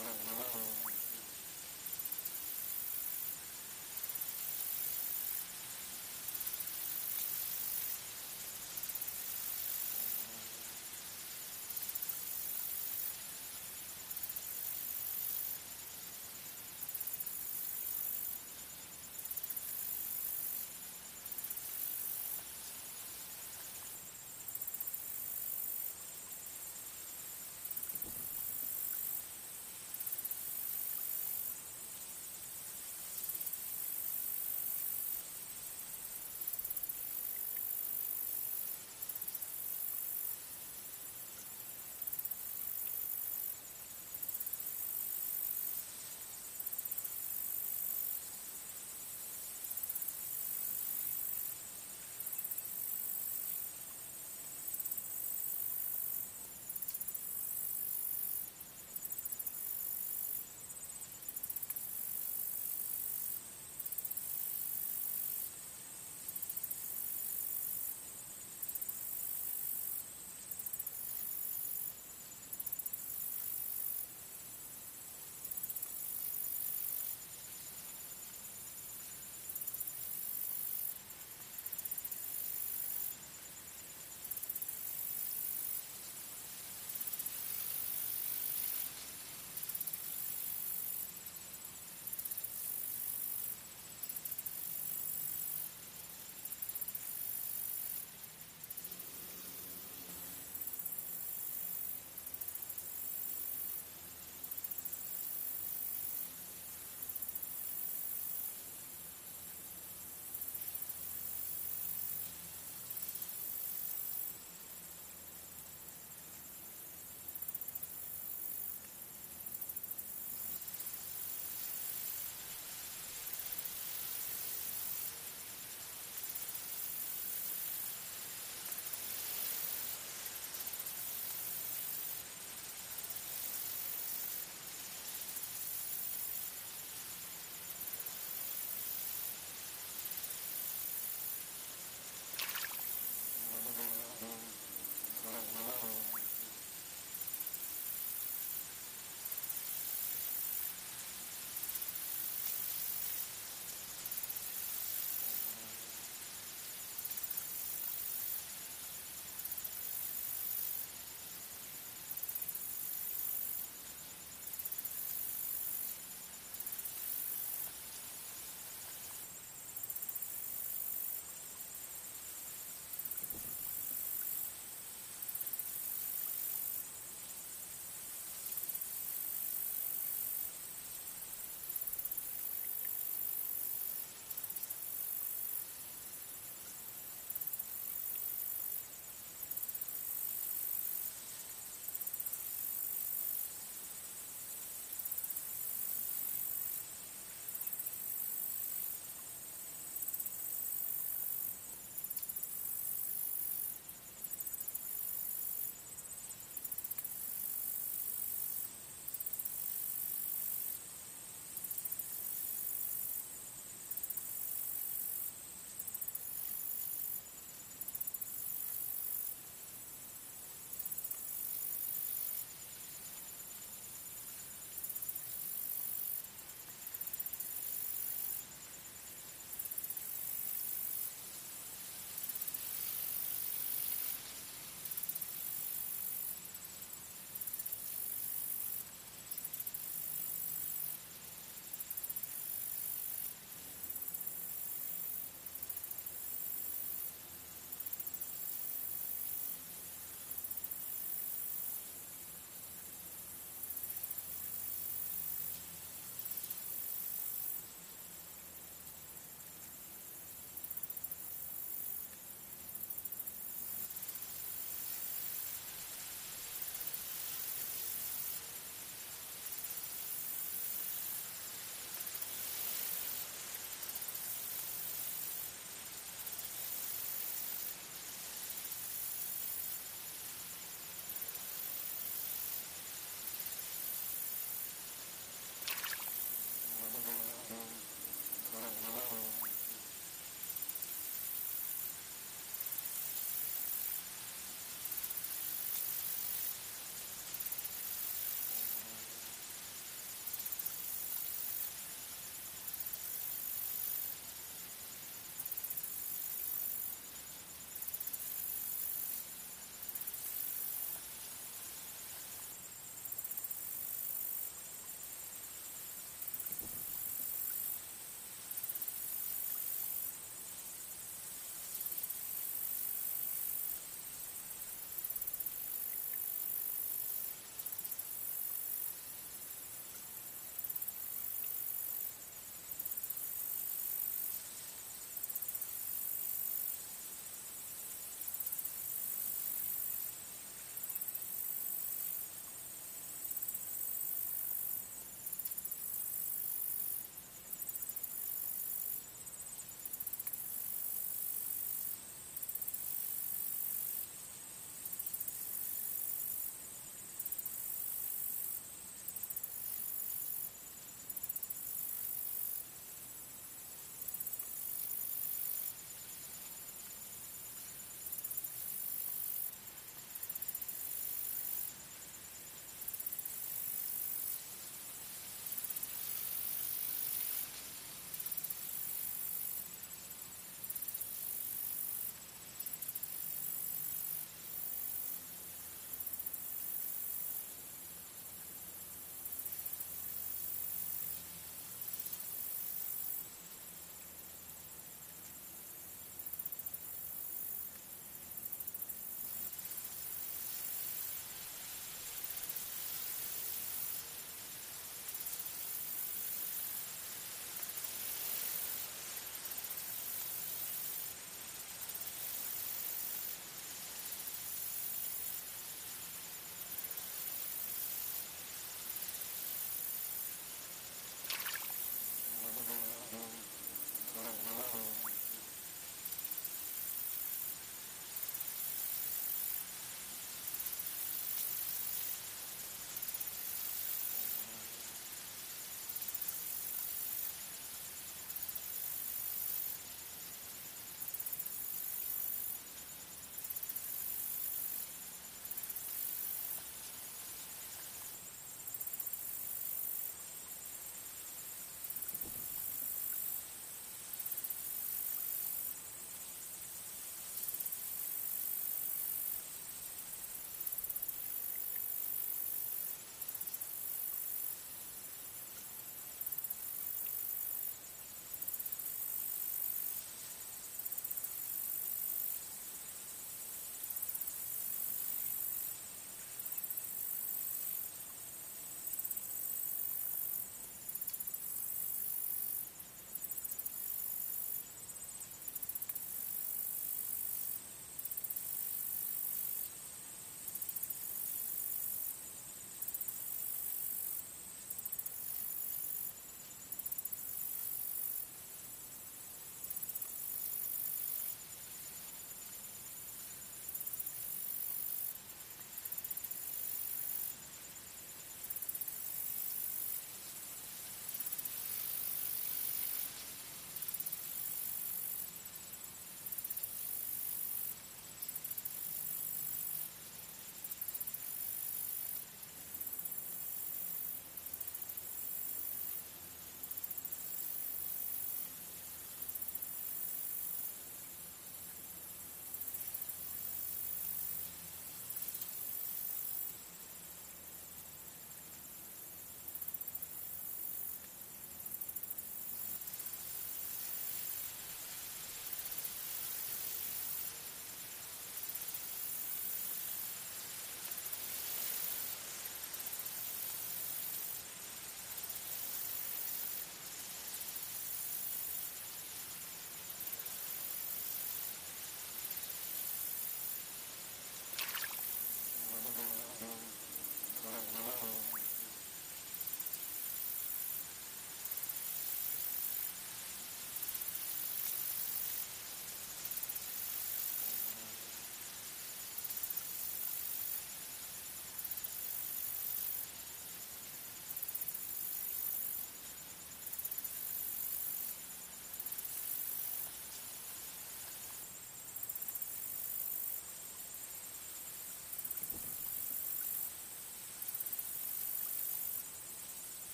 Mm-hmm.